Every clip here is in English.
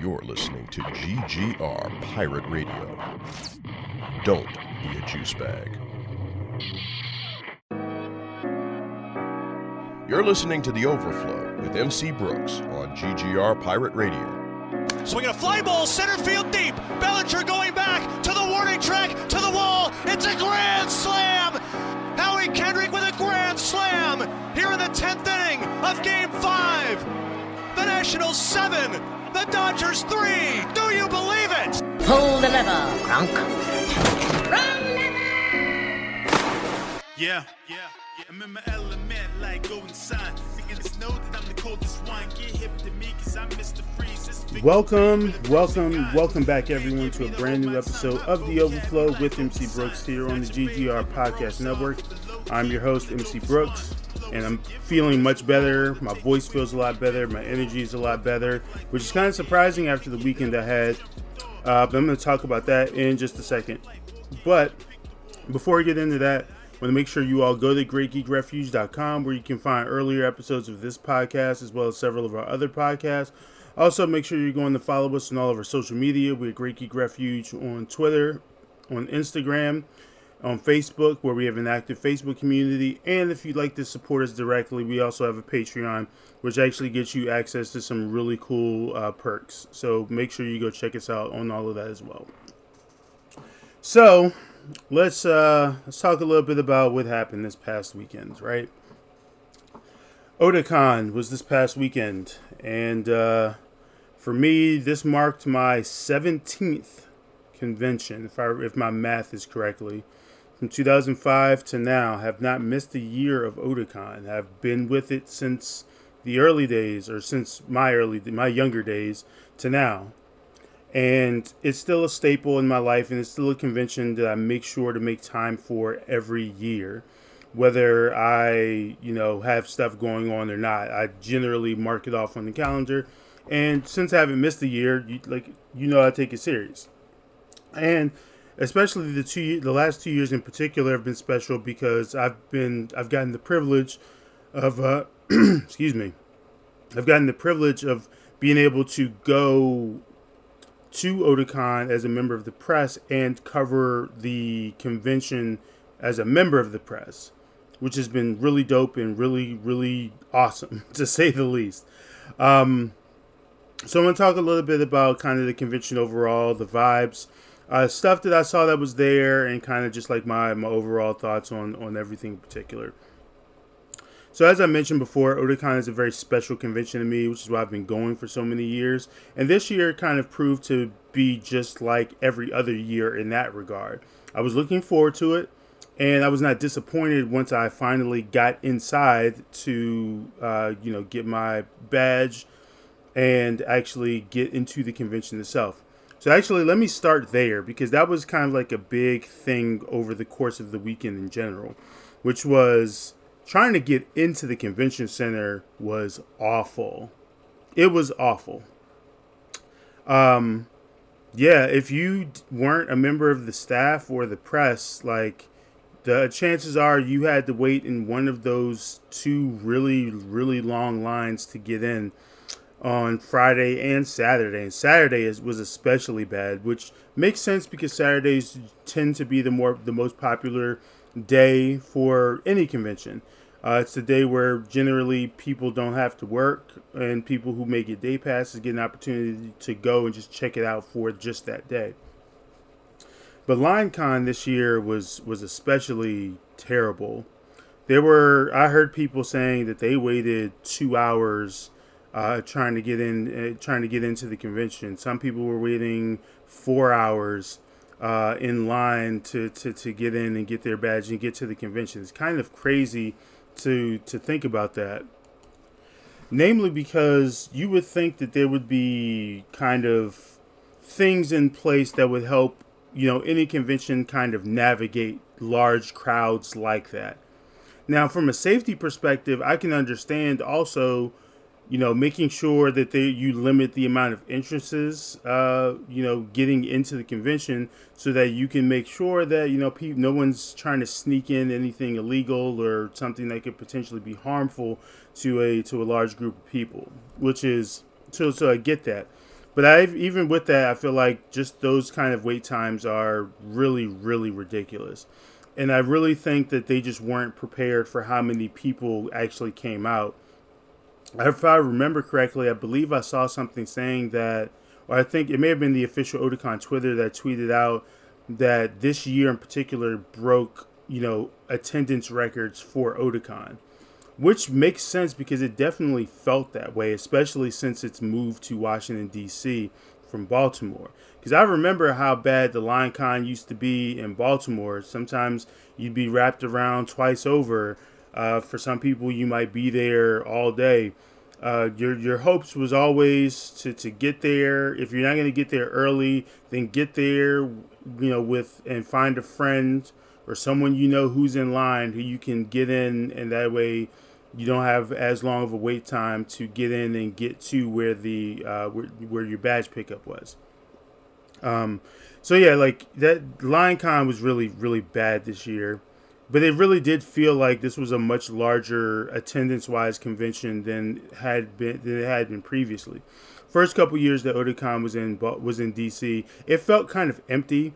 You're listening to GGR Pirate Radio. Don't be a juice bag. You're listening to The Overflow with MC Brooks on GGR Pirate Radio. Swinging a fly ball, center field deep. Bellinger going back to the warning track, to the wall. It's a grand slam. Howie Kendrick with a grand slam here in the 10th inning of game five. The Nationals seven, the Dodgers three. Do you believe it? Pull the lever, Gronk. Yeah, yeah. yeah. I'm in my element, like go inside. Niggas know that I'm the coldest one. Get hip to me, cause I'm Mr. Freeze. Welcome, welcome, welcome back, everyone, to a brand new episode of The Overflow with MC Brooks here on the GGR Podcast Network. I'm your host, MC Brooks, and I'm feeling much better. My voice feels a lot better. My energy is a lot better, which is kind of surprising after the weekend I had. Uh, but I'm going to talk about that in just a second. But before I get into that, I want to make sure you all go to greatgeekrefuge.com where you can find earlier episodes of this podcast as well as several of our other podcasts. Also, make sure you're going to follow us on all of our social media. We're Great Geek Refuge on Twitter, on Instagram, on Facebook, where we have an active Facebook community. And if you'd like to support us directly, we also have a Patreon, which actually gets you access to some really cool uh, perks. So make sure you go check us out on all of that as well. So, let's uh let's talk a little bit about what happened this past weekend, right? Otakon was this past weekend, and uh, for me, this marked my seventeenth convention, if I if my math is correctly, from 2005 to now. Have not missed a year of Otakon. Have been with it since the early days, or since my early my younger days to now and it's still a staple in my life and it's still a convention that i make sure to make time for every year whether i you know have stuff going on or not i generally mark it off on the calendar and since i haven't missed a year you, like you know i take it serious and especially the two the last two years in particular have been special because i've been i've gotten the privilege of uh excuse me i've gotten the privilege of being able to go to Otakon as a member of the press and cover the convention as a member of the press, which has been really dope and really, really awesome to say the least. Um, so I'm to talk a little bit about kind of the convention overall, the vibes, uh, stuff that I saw that was there, and kind of just like my, my overall thoughts on, on everything in particular. So as I mentioned before, Otakon is a very special convention to me, which is why I've been going for so many years. And this year kind of proved to be just like every other year in that regard. I was looking forward to it, and I was not disappointed once I finally got inside to, uh, you know, get my badge and actually get into the convention itself. So actually, let me start there because that was kind of like a big thing over the course of the weekend in general, which was trying to get into the convention center was awful. It was awful. Um, yeah, if you weren't a member of the staff or the press, like the chances are you had to wait in one of those two really, really long lines to get in on Friday and Saturday. And Saturday is, was especially bad, which makes sense because Saturdays tend to be the more the most popular day for any convention. Uh, it's the day where generally people don't have to work, and people who make it day passes get an opportunity to go and just check it out for just that day. But LineCon this year was was especially terrible. There were I heard people saying that they waited two hours uh, trying to get in, uh, trying to get into the convention. Some people were waiting four hours uh, in line to, to, to get in and get their badge and get to the convention. It's kind of crazy to to think about that. Namely, because you would think that there would be kind of things in place that would help, you know, any convention kind of navigate large crowds like that. Now, from a safety perspective, I can understand also, you know, making sure that they, you limit the amount of entrances, uh, you know, getting into the convention so that you can make sure that, you know, pe- no one's trying to sneak in anything illegal or something that could potentially be harmful to a to a large group of people, which is so so I get that. But I even with that, I feel like just those kind of wait times are really really ridiculous. And I really think that they just weren't prepared for how many people actually came out. If I remember correctly, I believe I saw something saying that, or I think it may have been the official Otakon Twitter that tweeted out that this year in particular broke, you know, attendance records for Otakon which makes sense because it definitely felt that way, especially since it's moved to Washington D.C. from Baltimore. Because I remember how bad the LineCon used to be in Baltimore. Sometimes you'd be wrapped around twice over. Uh, for some people, you might be there all day. Uh, your your hopes was always to, to get there. If you're not going to get there early, then get there, you know, with and find a friend or someone you know who's in line who you can get in, and that way you don't have as long of a wait time to get in and get to where the uh, where, where your badge pickup was. Um, so yeah, like that line con was really really bad this year, but it really did feel like this was a much larger attendance wise convention than had been than it had been previously. First couple years that Otakon was in was in DC, it felt kind of empty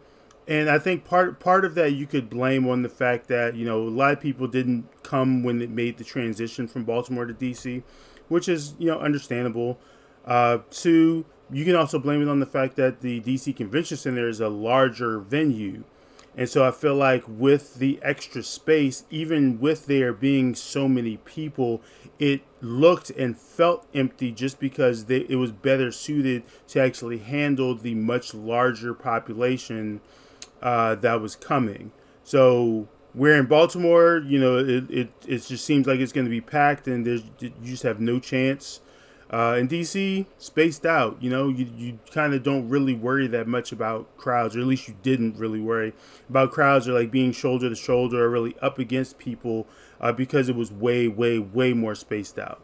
and I think part part of that you could blame on the fact that you know a lot of people didn't come when it made the transition from Baltimore to DC, which is you know understandable. Uh, two, you can also blame it on the fact that the DC Convention Center is a larger venue, and so I feel like with the extra space, even with there being so many people, it looked and felt empty just because they, it was better suited to actually handle the much larger population uh, that was coming. So we're in Baltimore. You know, it, it, it just seems like it's going to be packed, and there's you just have no chance. Uh, in DC, spaced out. You know, you, you kind of don't really worry that much about crowds, or at least you didn't really worry about crowds or like being shoulder to shoulder or really up against people uh, because it was way, way, way more spaced out.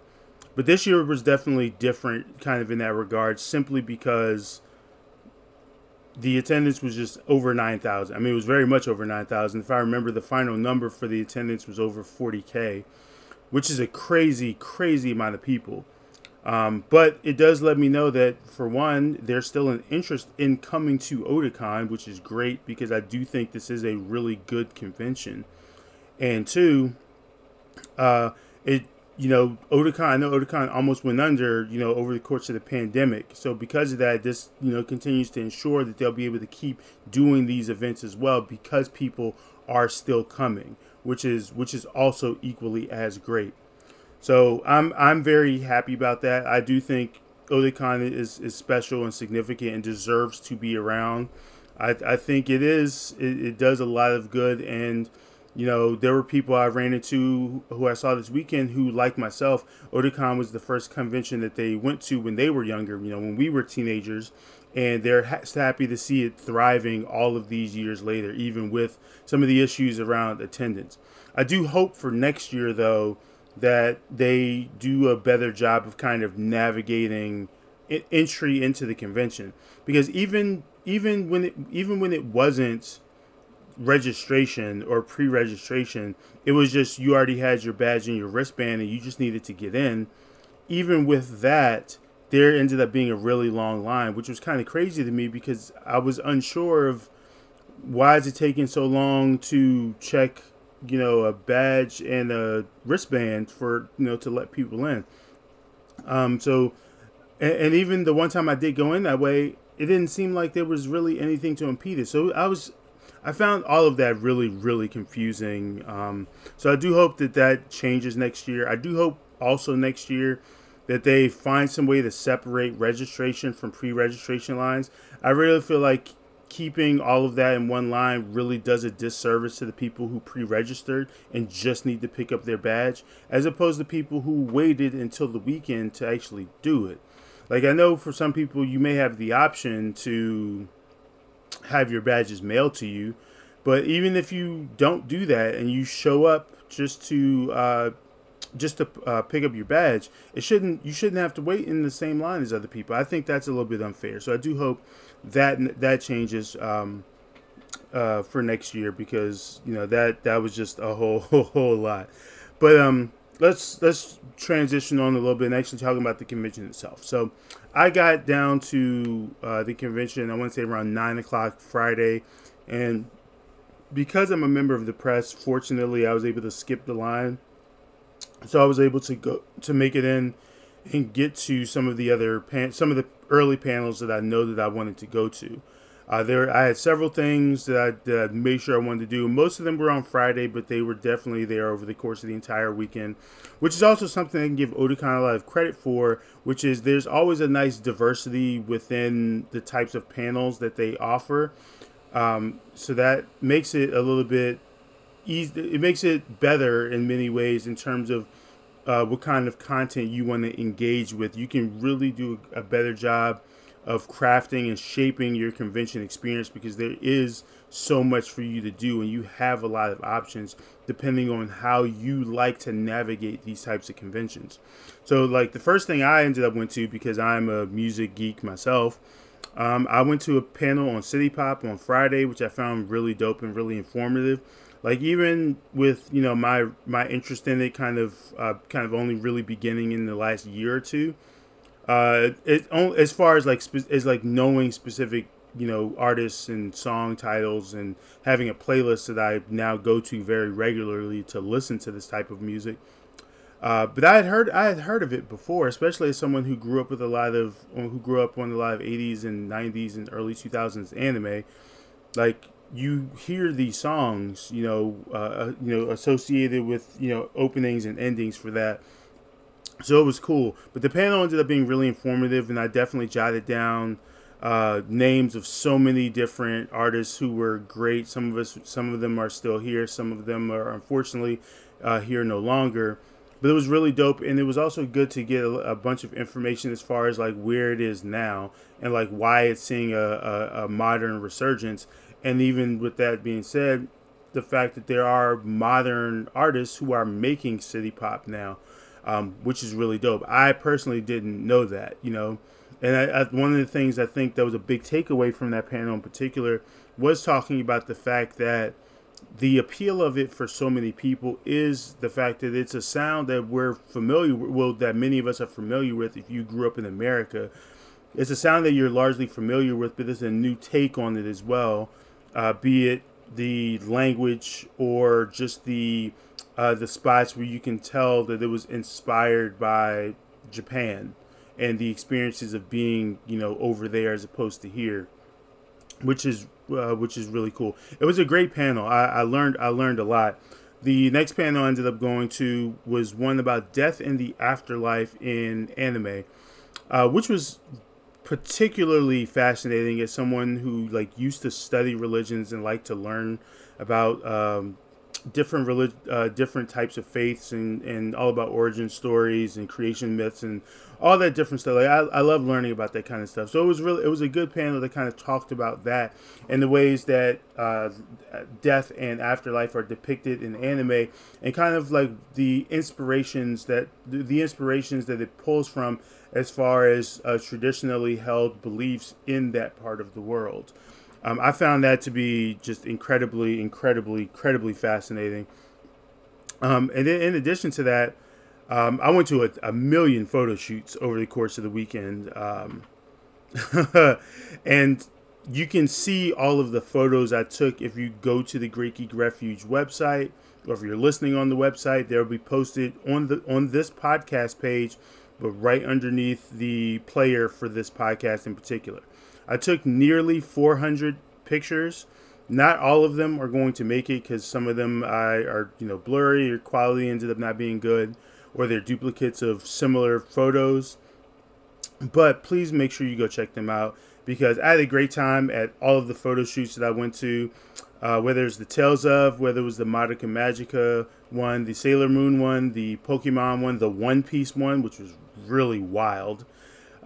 But this year was definitely different, kind of in that regard, simply because the attendance was just over 9,000. I mean, it was very much over 9,000. If I remember, the final number for the attendance was over 40K, which is a crazy, crazy amount of people. Um, but it does let me know that, for one, there's still an interest in coming to Otakon, which is great because I do think this is a really good convention. And two, uh, it you know, Otakon, I know Otakon almost went under, you know, over the course of the pandemic. So because of that, this, you know, continues to ensure that they'll be able to keep doing these events as well because people are still coming, which is which is also equally as great. So I'm I'm very happy about that. I do think Otakon is, is special and significant and deserves to be around. I, I think it is. It, it does a lot of good and you know, there were people I ran into who I saw this weekend who, like myself, Otakon was the first convention that they went to when they were younger, you know, when we were teenagers. And they're ha- happy to see it thriving all of these years later, even with some of the issues around attendance. I do hope for next year, though, that they do a better job of kind of navigating entry into the convention. Because even even when it even when it wasn't registration or pre-registration it was just you already had your badge and your wristband and you just needed to get in. Even with that there ended up being a really long line which was kind of crazy to me because i was unsure of why is it taking so long to check you know a badge and a wristband for you know to let people in um so and, and even the one time i did go in that way it didn't seem like there was really anything to impede it so i was I found all of that really, really confusing. Um, so I do hope that that changes next year. I do hope also next year that they find some way to separate registration from pre-registration lines. I really feel like keeping all of that in one line really does a disservice to the people who pre-registered and just need to pick up their badge as opposed to people who waited until the weekend to actually do it. Like I know for some people you may have the option to have your badges mailed to you. But even if you don't do that and you show up just to uh, just to uh, pick up your badge, it shouldn't you shouldn't have to wait in the same line as other people. I think that's a little bit unfair. So I do hope that that changes um, uh, for next year because you know that that was just a whole whole, whole lot. But um, let's let's transition on a little bit and actually talking about the convention itself. So, I got down to uh, the convention. I want to say around nine o'clock Friday, and because I'm a member of the press, fortunately, I was able to skip the line, so I was able to go to make it in and get to some of the other pan- some of the early panels that I know that I wanted to go to. Uh, there, I had several things that I, that made sure I wanted to do. Most of them were on Friday, but they were definitely there over the course of the entire weekend, which is also something I can give Otakon a lot of credit for. Which is there's always a nice diversity within the types of panels that they offer, um, so that makes it a little bit easy. It makes it better in many ways in terms of uh, what kind of content you want to engage with. You can really do a better job of crafting and shaping your convention experience because there is so much for you to do and you have a lot of options depending on how you like to navigate these types of conventions. So like the first thing I ended up went to because I'm a music geek myself, um, I went to a panel on City Pop on Friday, which I found really dope and really informative. Like even with you know my my interest in it, kind of uh, kind of only really beginning in the last year or two uh, it as far as like spe- as like knowing specific you know artists and song titles and having a playlist that I now go to very regularly to listen to this type of music. Uh, but I had heard I had heard of it before, especially as someone who grew up with a lot of who grew up on a lot of 80s and 90s and early 2000s anime. Like you hear these songs, you know, uh, uh you know, associated with you know openings and endings for that so it was cool. But the panel ended up being really informative, and I definitely jotted down uh, names of so many different artists who were great. Some of us, some of them are still here. Some of them are unfortunately uh, here no longer. But it was really dope, and it was also good to get a, a, bunch of information as far as like where it is now and like why it's seeing a, a, a modern resurgence. And even with that being said, the fact that there are modern artists who are making city pop now um, which is really dope. I personally didn't know that, you know. And I, I, one of the things I think that was a big takeaway from that panel in particular was talking about the fact that the appeal of it for so many people is the fact that it's a sound that we're familiar with, well, that many of us are familiar with if you grew up in America. It's a sound that you're largely familiar with, but there's a new take on it as well, uh, be it the language or just the uh, the spots where you can tell that it was inspired by Japan and the experiences of being, you know, over there as opposed to here, which is uh, which is really cool. It was a great panel. I, I learned I learned a lot. The next panel I ended up going to was one about death and the afterlife in anime, uh, which was particularly fascinating as someone who like used to study religions and like to learn about um, different relig- uh, different types of faiths and, and all about origin stories and creation myths and all that different stuff. Like I, I love learning about that kind of stuff. So it was really it was a good panel that kind of talked about that and the ways that uh, death and afterlife are depicted in anime and kind of like the inspirations that the, the inspirations that it pulls from as far as uh, traditionally held beliefs in that part of the world. Um, I found that to be just incredibly, incredibly, incredibly fascinating. Um, and then in addition to that, um, I went to a, a, million photo shoots over the course of the weekend. Um, and you can see all of the photos I took if you go to the Great Geek Refuge website, or if you're listening on the website, they'll be posted on the on this podcast page, but right underneath the player for this podcast in particular. I took nearly 400 pictures. Not all of them are going to make it because some of them I, are you know blurry or quality ended up not being good, or they're duplicates of similar photos. But please make sure you go check them out because I had a great time at all of the photo shoots that I went to. Uh, whether it's the Tales of, whether it was the Madoka Magica one, the Sailor Moon one, the Pokemon one, the One Piece one, which was really wild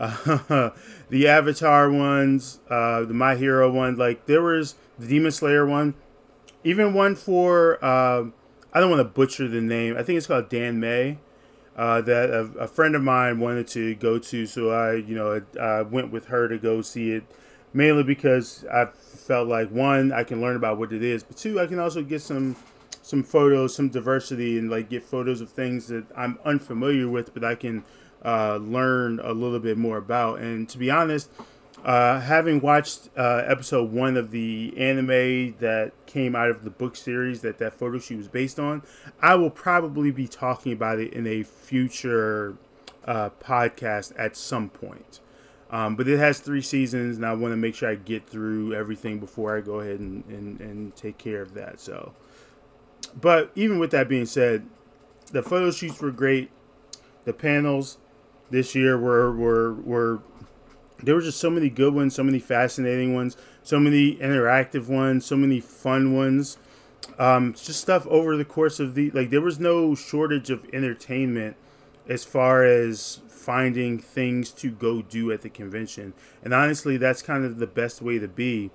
uh, the Avatar ones, uh, the My Hero one. Like there was the Demon Slayer one, even one for uh, I don't want to butcher the name. I think it's called Dan May. Uh, that a, a, friend of mine wanted to go to, so I, you know, I went with her to go see it, mainly because I felt like one, I can learn about what it is, but two, I can also get some some photos, some diversity, and like get photos of things that I'm unfamiliar with, but I can uh, learn a little bit more about. And to be honest, uh, having watched uh, episode one of the anime that came out of the book series that that photo shoot was based on, I will probably be talking about it in a future uh, podcast at some point. Um, but it has three seasons, and I want to make sure I get through everything before I go ahead and, and, and take care of that. So, but even with that being said, the photo shoots were great. The panels this year were were were there were just so many good ones, so many fascinating ones, so many interactive ones, so many fun ones. Um, just stuff over the course of the like there was no shortage of entertainment as far as finding things to go do at the convention. And honestly, that's kind of the best way to be.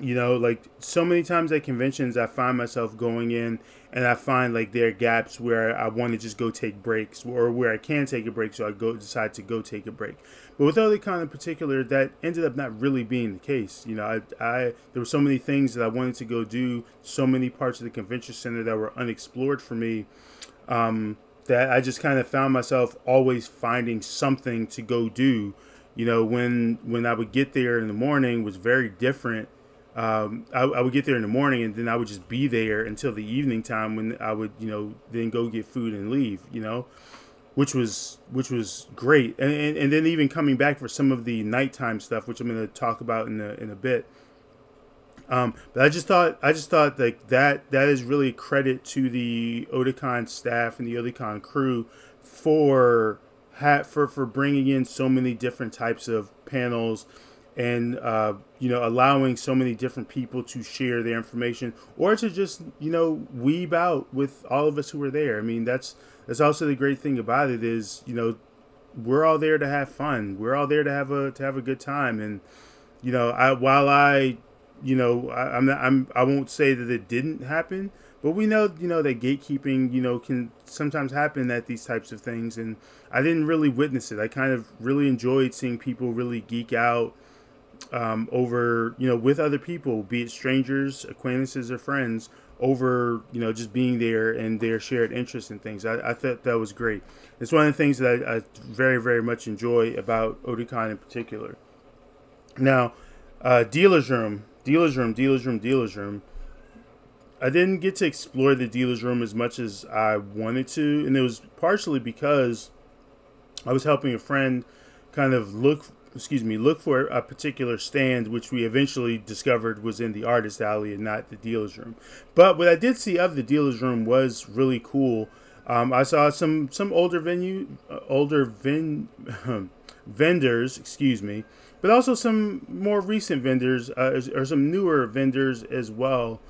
You know, like so many times at conventions, I find myself going in and I find like there are gaps where I want to just go take breaks or where I can take a break, so I go decide to go take a break. But with Otakon in particular, that ended up not really being the case. You know, I, I there were so many things that I wanted to go do, so many parts of the convention center that were unexplored for me. Um, that I just kind of found myself always finding something to go do. You know, when when I would get there in the morning was very different. Um, I, I, would get there in the morning and then I would just be there until the evening time when I would, you know, then go get food and leave. You know, which was which was great. And, and and then even coming back for some of the nighttime stuff, which I'm going to talk about in a in a bit. Um, but I just thought I just thought like that that is really credit to the Otakon staff and the Otakon crew for for for bringing in so many different types of panels and uh, you know allowing so many different people to share their information or to just you know weeb out with all of us who were there. I mean that's that's also the great thing about it is you know we're all there to have fun. We're all there to have a to have a good time and you know I while I you know, I, I'm not, I'm I won't say that it didn't happen, but we know you know that gatekeeping you know can sometimes happen at these types of things, and I didn't really witness it. I kind of really enjoyed seeing people really geek out um, over you know with other people, be it strangers, acquaintances, or friends, over you know just being there and their shared interest in things. I, I thought that was great. It's one of the things that I, I very very much enjoy about Otakon in particular. Now, uh, dealer's room dealer's room, dealer's room, dealer's room. I didn't get to explore the dealer's room as much as I wanted to, and it was partially because I was helping a friend kind of look, excuse me, look for a particular stand, which we eventually discovered was in the artist alley and not the dealer's room. But what I did see of the dealer's room was really cool. Um, I saw some some older venue, uh, older ven, vendors, excuse me, but also some more recent vendors uh, or some newer vendors as well.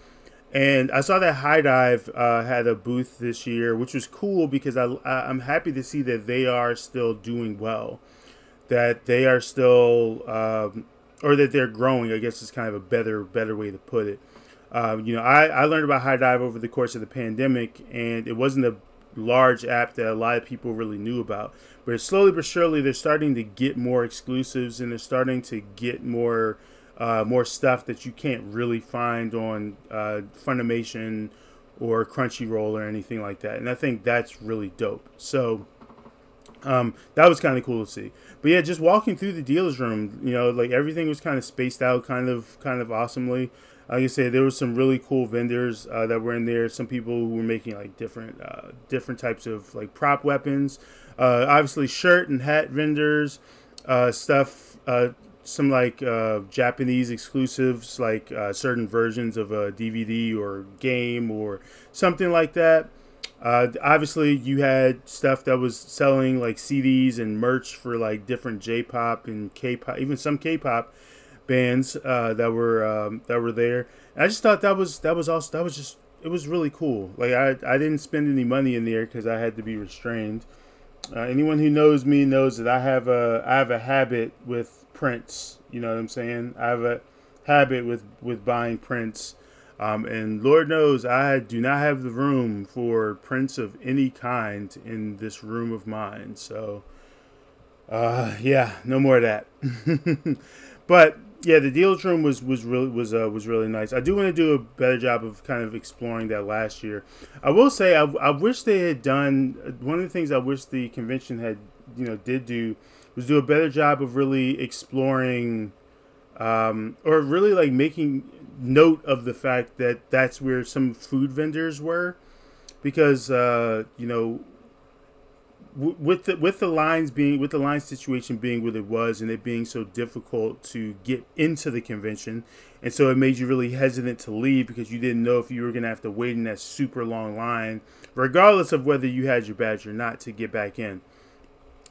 And I saw that HIDIVE uh, had a booth this year, which was cool because I, I'm happy to see that they are still doing well, that they are still, um, or that they're growing. I guess is kind of a better better way to put it. Uh, you know, I, I learned about HIDIVE over the course of the pandemic, and it wasn't a large app that a lot of people really knew about. But slowly but surely, they're starting to get more exclusives, and they're starting to get more uh, more stuff that you can't really find on uh, Funimation or Crunchyroll or anything like that. And I think that's really dope. So um, that was kind of cool to see. But yeah, just walking through the dealer's room, you know, like everything was kind of spaced out, kind of kind of awesomely like I said, there were some really cool vendors uh, that were in there. Some people who were making like different uh, different types of like prop weapons. Uh, obviously, shirt and hat vendors, uh, stuff. Uh, some like uh, Japanese exclusives, like certain versions of a DVD or game or something like that. Obviously, you had stuff that was selling like CDs and merch for like different J-pop and K-pop, even some K-pop bands uh, that were um, that were there. And I just thought that was that was also that was just it was really cool. Like I I didn't spend any money in there because I had to be restrained. Uh, anyone who knows me knows that I have a I have a habit with prints. You know what I'm saying? I have a habit with with buying prints. Um, and Lord knows I do not have the room for prints of any kind in this room of mine. So, uh, yeah, no more of that. but yeah, the deals room was was really was uh, was really nice. I do want to do a better job of kind of exploring that last year. I will say I, I wish they had done one of the things I wish the convention had you know did do was do a better job of really exploring um, or really like making note of the fact that that's where some food vendors were because uh, you know with the with the lines being with the line situation being what it was and it being so difficult to get into the convention and so it made you really hesitant to leave because you didn't know if you were going to have to wait in that super long line regardless of whether you had your badge or not to get back in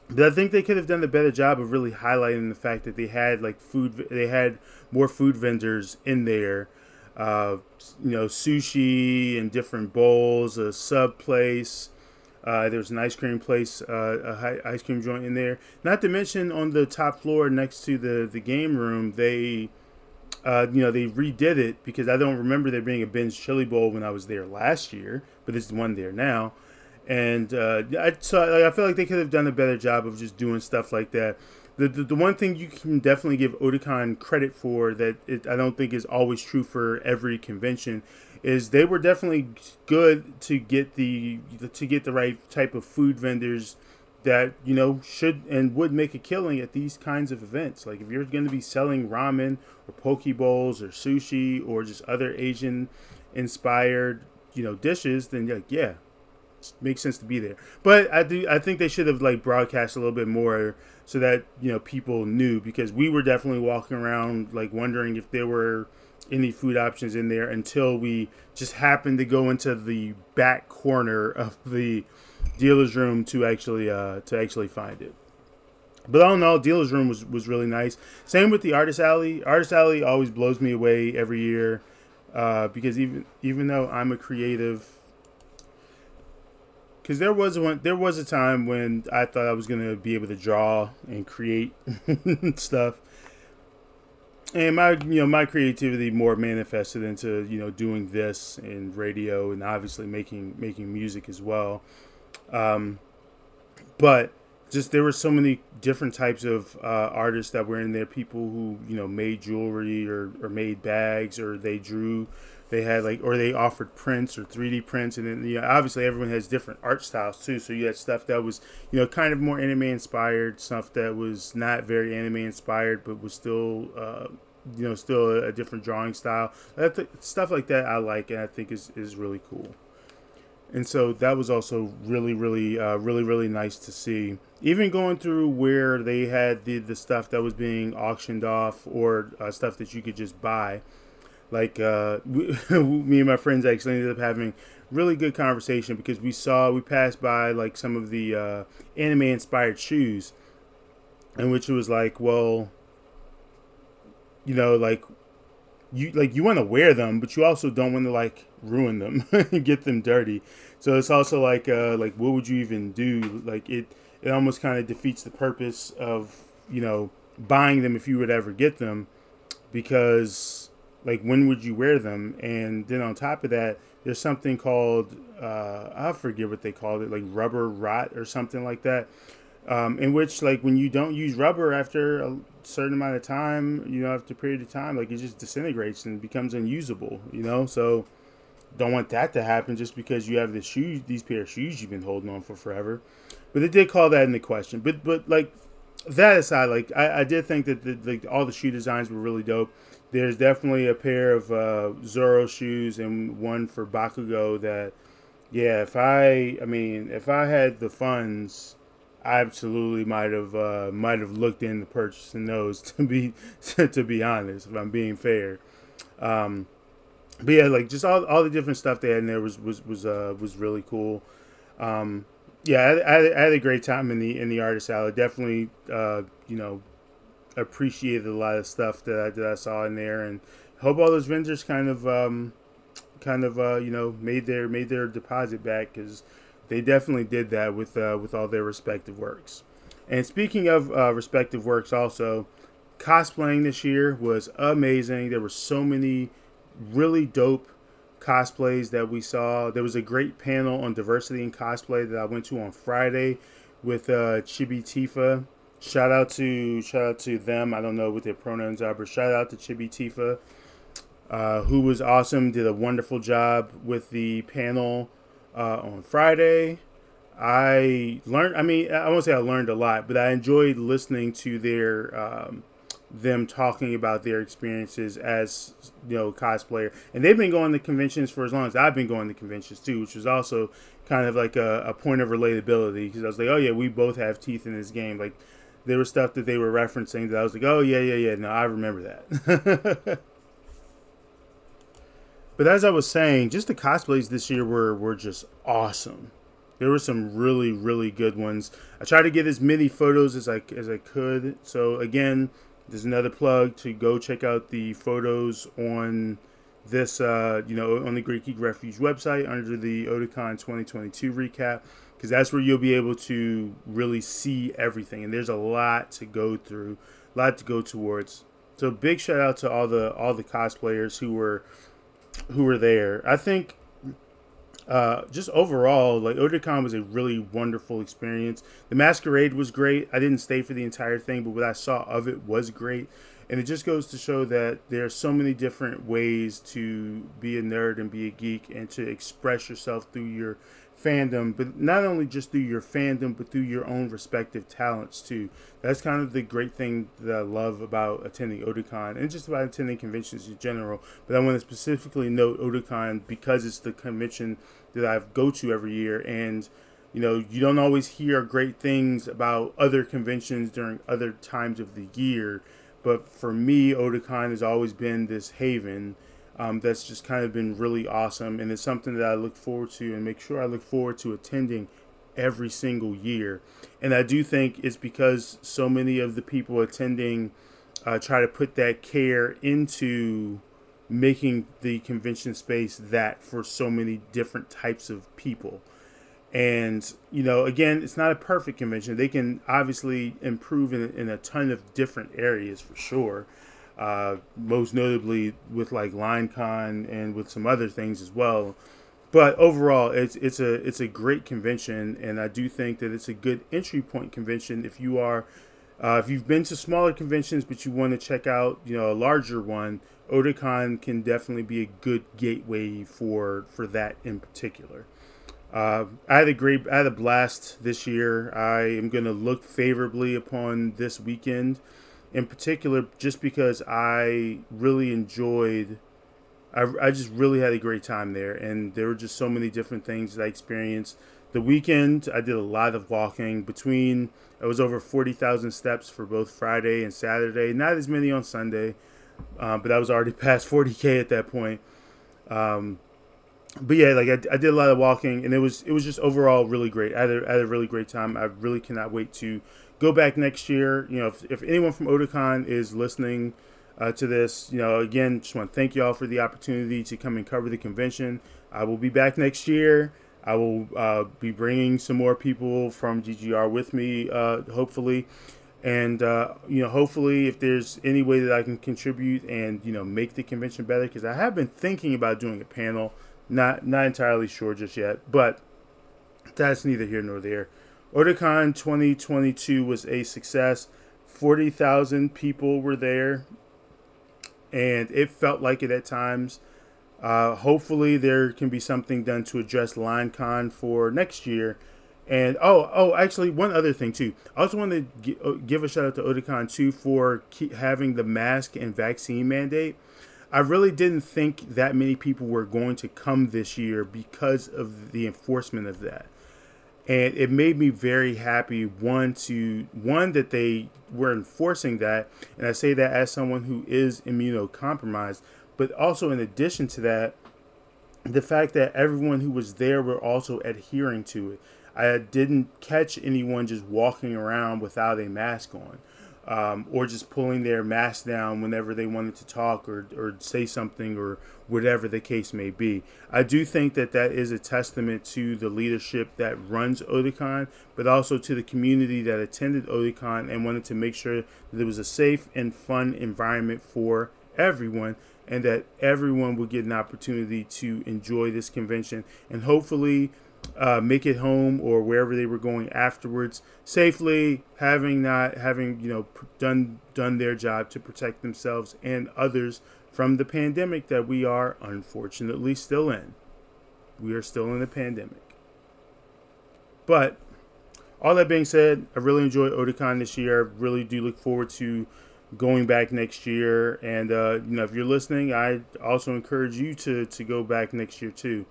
but I think they could have done a better job of really highlighting the fact that they had like food they had more food vendors in there uh, you know sushi and different bowls a sub place uh, there's an ice cream place, uh, a ice cream joint in there. Not to mention on the top floor next to the, the game room, they, uh, you know, they redid it because I don't remember there being a Ben's Chili Bowl when I was there last year, but it's the one there now. And uh, I, so I feel like they could have done a better job of just doing stuff like that. The, the, the one thing you can definitely give Otakon credit for that it, I don't think is always true for every convention is they were definitely good to get the to get the right type of food vendors that you know should and would make a killing at these kinds of events. Like if you're going to be selling ramen or poke bowls or sushi or just other Asian inspired you know dishes, then like yeah, makes sense to be there. But I do I think they should have like broadcast a little bit more so that you know people knew because we were definitely walking around like wondering if there were any food options in there until we just happened to go into the back corner of the dealer's room to actually uh, to actually find it. But all in all, dealer's room was, was really nice. Same with the artist alley. Artist alley always blows me away every year uh, because even even though I'm a creative, because there was one there was a time when I thought I was gonna be able to draw and create stuff. And my you know my creativity more manifested into you know doing this and radio and obviously making making music as well. Um, but just there were so many different types of uh, artists that were in there. People who you know made jewelry or, or made bags or they drew they had like or they offered prints or 3d prints and then you know, obviously everyone has different art styles too so you had stuff that was you know kind of more anime inspired stuff that was not very anime inspired but was still uh, you know still a, a different drawing style. Th- stuff like that i like and i think is, is really cool. And so that was also really really uh, really really nice to see. Even going through where they had the, the stuff that was being auctioned off or uh, stuff that you could just buy like uh, we, me and my friends actually ended up having really good conversation because we saw we passed by like some of the uh, anime inspired shoes. And which it was like well you know like you like you want to wear them but you also don't want to like ruin them and get them dirty. So it's also like uh like what would you even do? Like it it almost kind of defeats the purpose of you know buying them if you would ever get them. Because like when would you wear them? And then on top of that there's something called uh, i forget what they called it like rubber rot or something like that. Um, in which like when you don't use rubber after a certain amount of time you know after a period of time like it just disintegrates and becomes unusable you know? So don't want that to happen just because you have the shoes these pair of shoes you've been holding on for forever. But they did call that into question. But but like that aside like i, I did think that the, like all the shoe designs were really dope there's definitely a pair of uh, Zoro shoes and one for Bakugo that, yeah, if I, I mean, if I had the funds, I absolutely might have uh, might have looked into purchasing those to be to be honest, if I'm being fair. Um, but yeah, like just all, all the different stuff they had in there was was was uh, was really cool. Um, yeah, I, I, I, had a great time in the in the artist alley. Definitely, uh, you know, appreciated a lot of stuff that I, that I saw in there, and hope all those vendors kind of um, kind of uh, you know made their made their deposit back because they definitely did that with uh, with all their respective works. And speaking of uh, respective works, also cosplaying this year was amazing. There were so many really dope cosplays that we saw. There was a great panel on diversity in cosplay that I went to on Friday with uh, Chibi Tifa shout out to shout out to them. I don't know what their pronouns are, but shout out to Chibi Tifa, uh, who was awesome. Did a wonderful job with the panel uh, on Friday. I learned. I mean, I won't say I learned a lot, but I enjoyed listening to their um, them talking about their experiences as you know cosplayer. And they've been going to conventions for as long as I've been going to conventions too, which was also kind of like a, a point of relatability because I was like, oh yeah, we both have teeth in this game. Like there was stuff that they were referencing that I was like, oh yeah, yeah, yeah. No, I remember that. but as I was saying, just the cosplays this year were were just awesome. There were some really really good ones. I tried to get as many photos as I as I could. So again, there's another plug to go check out the photos on this uh, you know on the Great Geek Refuge website under the Otakon 2022 recap because that's where you'll be able to really see everything and there's a lot to go through, a lot to go towards. So big shout out to all the all the cosplayers who were who were there. I think uh, just overall, like Otakon was a really wonderful experience. The masquerade was great. I didn't stay for the entire thing, but what I saw of it was great. And it just goes to show that there are so many different ways to be a nerd and be a geek and to express yourself through your fandom, but not only just through your fandom, but through your own respective talents too. That's kind of the great thing that I love about attending Otakon and just about attending conventions in general. But I want to specifically note Otakon because it's the convention that I go to every year, and you know you don't always hear great things about other conventions during other times of the year. But for me, Otakon has always been this haven um, that's just kind of been really awesome, and it's something that I look forward to and make sure I look forward to attending every single year. And I do think it's because so many of the people attending uh, try to put that care into making the convention space that for so many different types of people. And, you know, again, it's not a perfect convention. They can obviously improve in, in a ton of different areas for sure. Uh, most notably with like LineCon and with some other things as well. But overall, it's it's a it's a great convention, and I do think that it's a good entry point convention if you are uh, if you've been to smaller conventions but you want to check out you know a larger one. Otakon can definitely be a good gateway for for that in particular. Uh, I had a great, I had a blast this year. I am going to look favorably upon this weekend in particular just because I really enjoyed I, I just really had a great time there and there were just so many different things that I experienced. The weekend I did a lot of walking between it was over 40,000 steps for both Friday and Saturday, not as many on Sunday, uh, but I was already past 40k at that point. Um, but yeah, like I, I, did a lot of walking, and it was it was just overall really great. I had, a, I had a really great time. I really cannot wait to go back next year. You know, if, if anyone from Otakon is listening uh, to this, you know, again, just want to thank you all for the opportunity to come and cover the convention. I will be back next year. I will uh, be bringing some more people from GGR with me, uh, hopefully. And, uh, you know, hopefully, if there's any way that I can contribute and, you know, make the convention better, because I have been thinking about doing a panel. Not, not entirely sure just yet, but that's neither here nor there. Otakon 2022 was a success. 40,000 people were there, and it felt like it at times. Uh, hopefully, there can be something done to address LineCon for next year. And oh, oh, actually, one other thing too. I also want to uh, give a shout out to Otakon too for having the mask and vaccine mandate. I really didn't think that many people were going to come this year because of the enforcement of that and it made me very happy one to one that they were enforcing that and i say that as someone who is immunocompromised but also in addition to that the fact that everyone who was there were also adhering to it. I didn't catch anyone just walking around without a mask on um, or just pulling their mask down whenever they wanted to talk or, or say something or whatever the case may be. I do think that that is a testament to the leadership that runs Otakon, but also to the community that attended Otakon and wanted to make sure that it was a safe and fun environment for everyone and that everyone would get an opportunity to enjoy this convention and hopefully uh, make it home or wherever they were going afterwards safely, having not having you know done done their job to protect themselves and others from the pandemic that we are unfortunately still in. We are still in the pandemic. But all that being said, I really enjoyed Otakon this year. I really do look forward to going back next year. And uh, you know, if you're listening, I also encourage you to to go back next year too.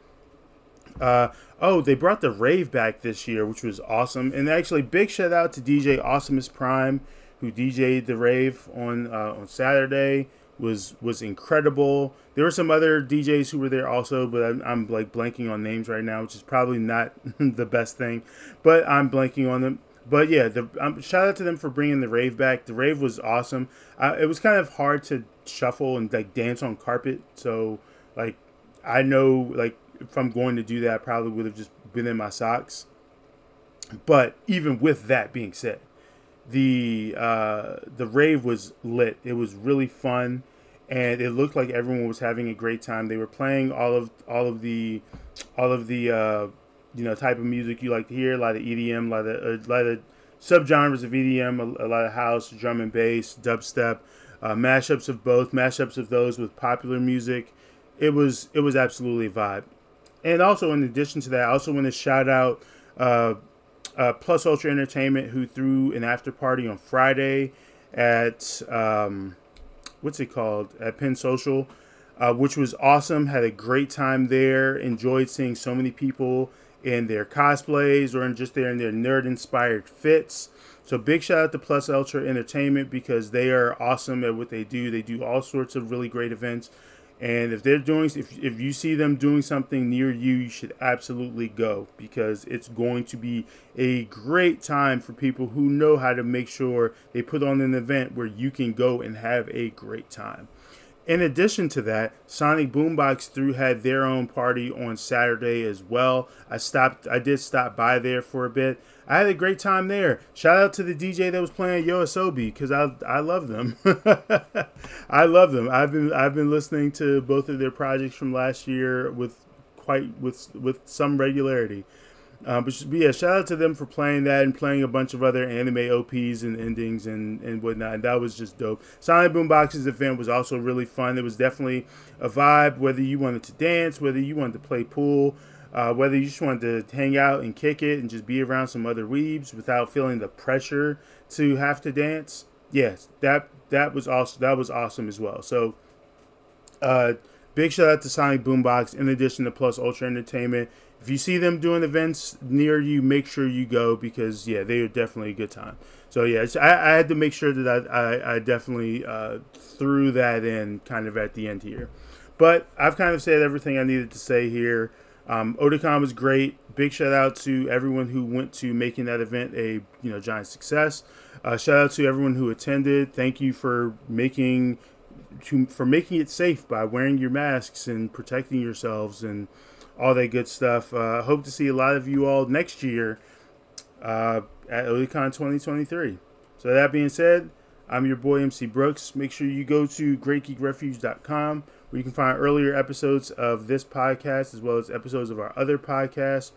Uh, oh, they brought the rave back this year, which was awesome. And actually, big shout out to DJ Awesomest Prime, who DJ'd the rave on uh, on Saturday. was was incredible. There were some other DJs who were there also, but I'm, I'm like blanking on names right now, which is probably not the best thing. But I'm blanking on them. But yeah, the um, shout out to them for bringing the rave back. The rave was awesome. Uh, it was kind of hard to shuffle and like dance on carpet, so like I know like if I'm going to do that, I probably would have just been in my socks. But even with that being said, the uh, the rave was lit. It was really fun, and it looked like everyone was having a great time. They were playing all of all of the all of the uh, you know type of music you like to hear, a lot of EDM, a lot of a lot of subgenres of EDM, a, a lot of house, drum and bass, dubstep, uh, mashups of both, mashups of those with popular music. It was it was absolutely a vibe. And also, in addition to that, I also want to shout out uh, uh, Plus Ultra Entertainment, who threw an after party on Friday at um, what's it called at Penn Social, uh, which was awesome. Had a great time there. Enjoyed seeing so many people in their cosplays or in just there in their nerd inspired fits. So big shout out to Plus Ultra Entertainment because they are awesome at what they do. They do all sorts of really great events. And if they're doing, if, if you see them doing something near you, you should absolutely go because it's going to be a great time for people who know how to make sure they put on an event where you can go and have a great time. In addition to that, Sonic Boombox threw had their own party on Saturday as well. I stopped I did stop by there for a bit. I had a great time there. Shout out to the DJ that was playing Yoasobi because I I love them. I love them. I've been I've been listening to both of their projects from last year with quite with with some regularity. Uh, but yeah, shout out to them for playing that and playing a bunch of other anime OPs and endings and, and whatnot. And that was just dope. Sonic Boombox's event was also really fun. It was definitely a vibe, whether you wanted to dance, whether you wanted to play pool, uh, whether you just wanted to hang out and kick it and just be around some other weebs without feeling the pressure to have to dance. Yes, that that was awesome. That was awesome as well. So, uh, big shout out to Sonic Boombox in addition to Plus Ultra Entertainment if you see them doing events near you, make sure you go because yeah, they are definitely a good time. So yeah, I, I, had to make sure that I, I, definitely uh, threw that in kind of at the end here. But I've kind of said everything I needed to say here. Um, Otakon was great. Big shout out to everyone who went to making that event a you know giant success. Uh, shout out to everyone who attended. Thank you for making to, for making it safe by wearing your masks and protecting yourselves and all that good stuff. Uh, hope to see a lot of you all next year uh, at Otakon 2023. So that being said, I'm your boy MC Brooks. Make sure you go to greatgeekrefuge.com where you can find earlier episodes of this podcast as well as episodes of our other podcasts.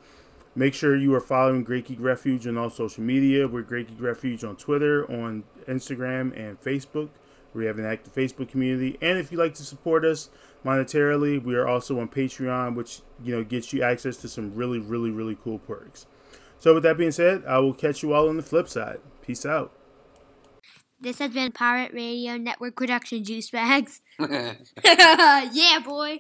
Make sure you are following Great Geek Refuge on all social media. We're Great Geek Refuge on Twitter, on Instagram, and Facebook. We have an active Facebook community. And if you'd like to support us, monetarily. We are also on Patreon, which you know gets you access to some really, really, really cool perks. So with that being said, I will catch you all on the flip side. Peace out. This has been Pirate Radio Network production, Juice Bags. yeah, boy.